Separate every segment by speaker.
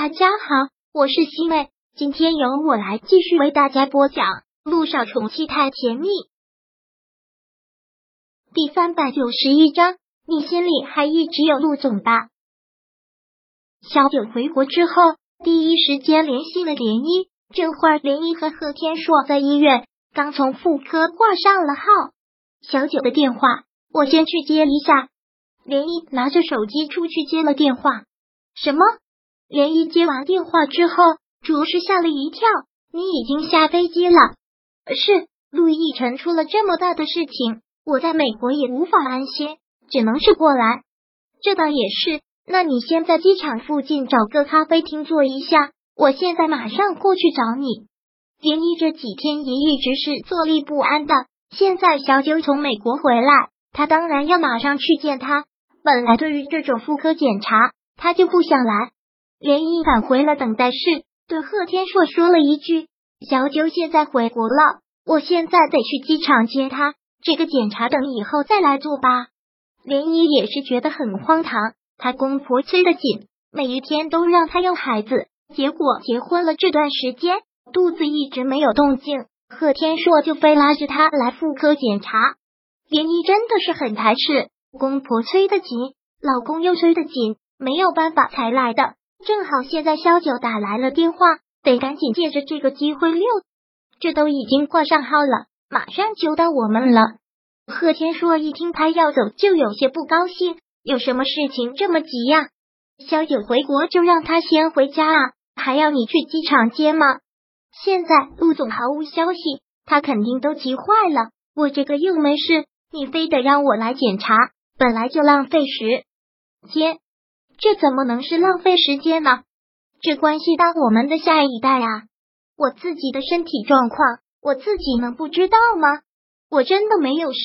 Speaker 1: 大家好，我是西妹，今天由我来继续为大家播讲《陆少宠妻太甜蜜》第三百九十一章。你心里还一直有陆总吧？小九回国之后，第一时间联系了涟漪。这会儿，涟漪和贺天硕在医院，刚从妇科挂上了号。小九的电话，我先去接一下。涟漪拿着手机出去接了电话。什么？涟漪接完电话之后，着实吓了一跳。你已经下飞机了？是，陆亦辰出了这么大的事情，我在美国也无法安心，只能是过来。这倒也是。那你先在机场附近找个咖啡厅坐一下，我现在马上过去找你。涟漪这几天也一直是坐立不安的，现在小九从美国回来，他当然要马上去见他。本来对于这种妇科检查，他就不想来。涟漪返回了等待室，对贺天硕说了一句：“小九现在回国了，我现在得去机场接他。这个检查等以后再来做吧。”涟漪也是觉得很荒唐。她公婆催得紧，每一天都让她要孩子，结果结婚了这段时间，肚子一直没有动静。贺天硕就非拉着她来妇科检查，涟漪真的是很排斥。公婆催得紧，老公又催得紧，没有办法才来的。正好现在萧九打来了电话，得赶紧借着这个机会溜。这都已经挂上号了，马上就到我们了。贺天硕一听他要走，就有些不高兴。有什么事情这么急呀？萧九回国就让他先回家啊，还要你去机场接吗？现在陆总毫无消息，他肯定都急坏了。我这个又没事，你非得让我来检查，本来就浪费时间，这怎么能是浪费时间呢？这关系到我们的下一代啊！我自己的身体状况，我自己能不知道吗？我真的没有事，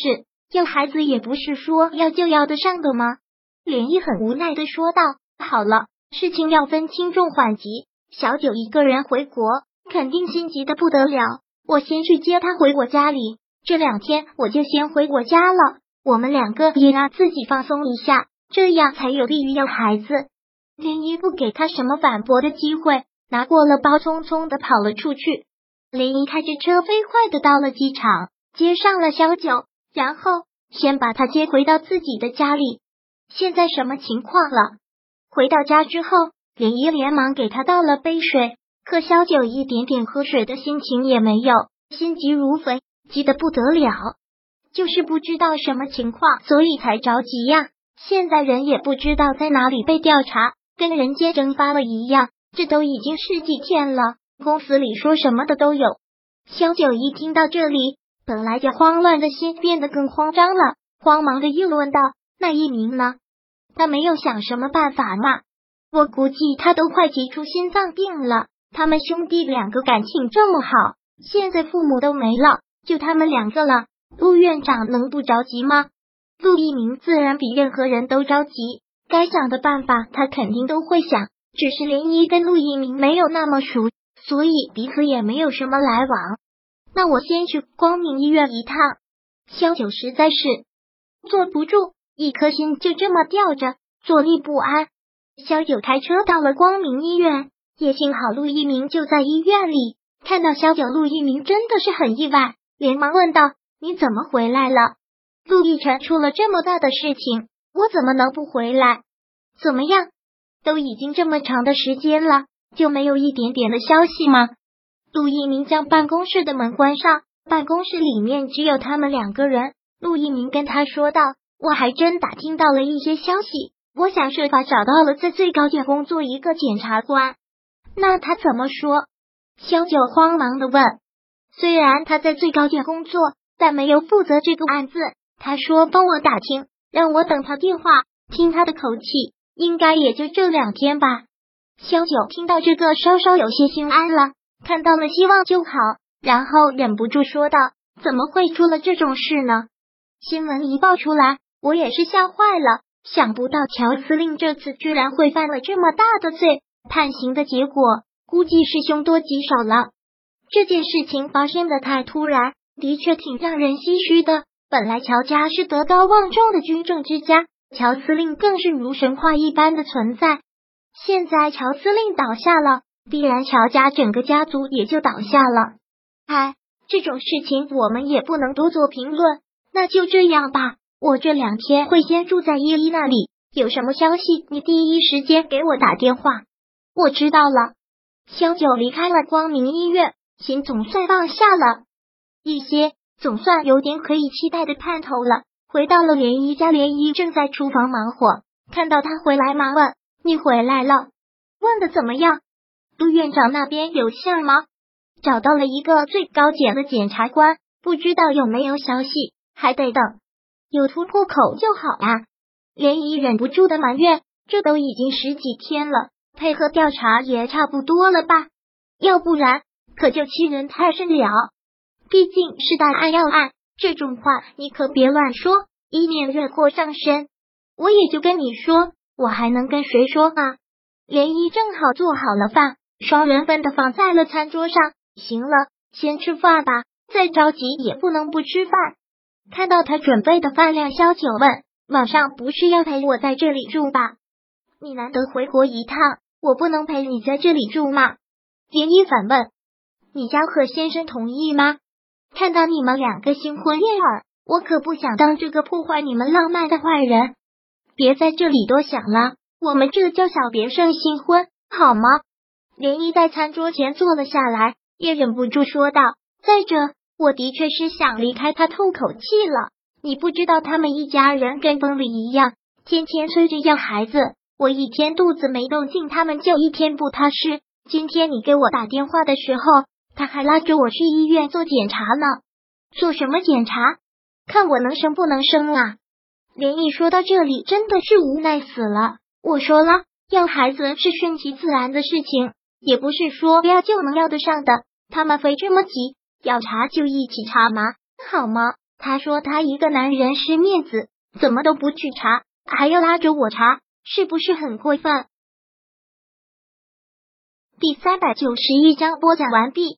Speaker 1: 要孩子也不是说要就要得上的吗？连毅很无奈的说道：“好了，事情要分轻重缓急。小九一个人回国，肯定心急的不得了。我先去接他回我家里，这两天我就先回我家了。我们两个也让自己放松一下，这样才有利于要孩子。”林一不给他什么反驳的机会，拿过了包，匆匆的跑了出去。林一开着车飞快的到了机场，接上了小九，然后先把他接回到自己的家里。现在什么情况了？回到家之后，林一连忙给他倒了杯水，可萧九一点点喝水的心情也没有，心急如焚，急得不得了，就是不知道什么情况，所以才着急呀。现在人也不知道在哪里被调查，跟人间蒸发了一样。这都已经十几天了，公司里说什么的都有。萧九一听到这里，本来就慌乱的心变得更慌张了，慌忙的又问道：“那一鸣呢？”他没有想什么办法吗？我估计他都快急出心脏病了。他们兄弟两个感情这么好，现在父母都没了，就他们两个了。陆院长能不着急吗？陆一鸣自然比任何人都着急，该想的办法他肯定都会想。只是涟漪跟陆一鸣没有那么熟，所以彼此也没有什么来往。那我先去光明医院一趟。萧九实在是坐不住。一颗心就这么吊着，坐立不安。萧九开车到了光明医院，也幸好陆一鸣就在医院里。看到萧九，陆一鸣真的是很意外，连忙问道：“你怎么回来了？陆亦辰出了这么大的事情，我怎么能不回来？怎么样？都已经这么长的时间了，就没有一点点的消息吗？”陆一鸣将办公室的门关上，办公室里面只有他们两个人。陆一鸣跟他说道。我还真打听到了一些消息，我想设法找到了在最高检工作一个检察官。那他怎么说？萧九慌忙的问。虽然他在最高检工作，但没有负责这个案子。他说帮我打听，让我等他电话。听他的口气，应该也就这两天吧。萧九听到这个，稍稍有些心安了，看到了希望就好。然后忍不住说道：“怎么会出了这种事呢？新闻一爆出来。”我也是吓坏了，想不到乔司令这次居然会犯了这么大的罪，判刑的结果估计是凶多吉少了。这件事情发生的太突然，的确挺让人唏嘘的。本来乔家是德高望重的军政之家，乔司令更是如神话一般的存在。现在乔司令倒下了，必然乔家整个家族也就倒下了。哎，这种事情我们也不能多做评论。那就这样吧，我这两天会先住在叶一那里，有什么消息你第一时间给我打电话。我知道了。萧九离开了光明医院，心总算放下了一些，总算有点可以期待的盼头了。回到了涟漪家，涟漪正在厨房忙活，看到他回来，忙问：“你回来了？问的怎么样？杜院长那边有信吗？找到了一个最高检的检察官，不知道有没有消息，还得等。有突破口就好啊。”涟漪忍不住的埋怨：“这都已经十几天了。”配合调查也差不多了吧？要不然可就欺人太甚了。毕竟是大案要案，这种话你可别乱说，以免惹祸上身。我也就跟你说，我还能跟谁说啊？涟漪正好做好了饭，双人份的放在了餐桌上。行了，先吃饭吧，再着急也不能不吃饭。看到他准备的饭量，萧九问：“晚上不是要陪我在这里住吧？你难得回国一趟。”我不能陪你在这里住吗？连依反问：“你家贺先生同意吗？”看到你们两个新婚燕尔，我可不想当这个破坏你们浪漫的坏人。别在这里多想了，我们这叫小别胜新婚，好吗？连依在餐桌前坐了下来，也忍不住说道：“再者，我的确是想离开他透口气了。你不知道，他们一家人跟疯了一样，天天催着要孩子。”我一天肚子没动静，他们就一天不踏实。今天你给我打电话的时候，他还拉着我去医院做检查呢。做什么检查？看我能生不能生啊！连毅说到这里，真的是无奈死了。我说了，要孩子是顺其自然的事情，也不是说不要就能要得上的。他们非这么急，要查就一起查嘛？好吗？他说他一个男人失面子，怎么都不去查，还要拉着我查。是不是很过分？第三百九十一章播讲完毕。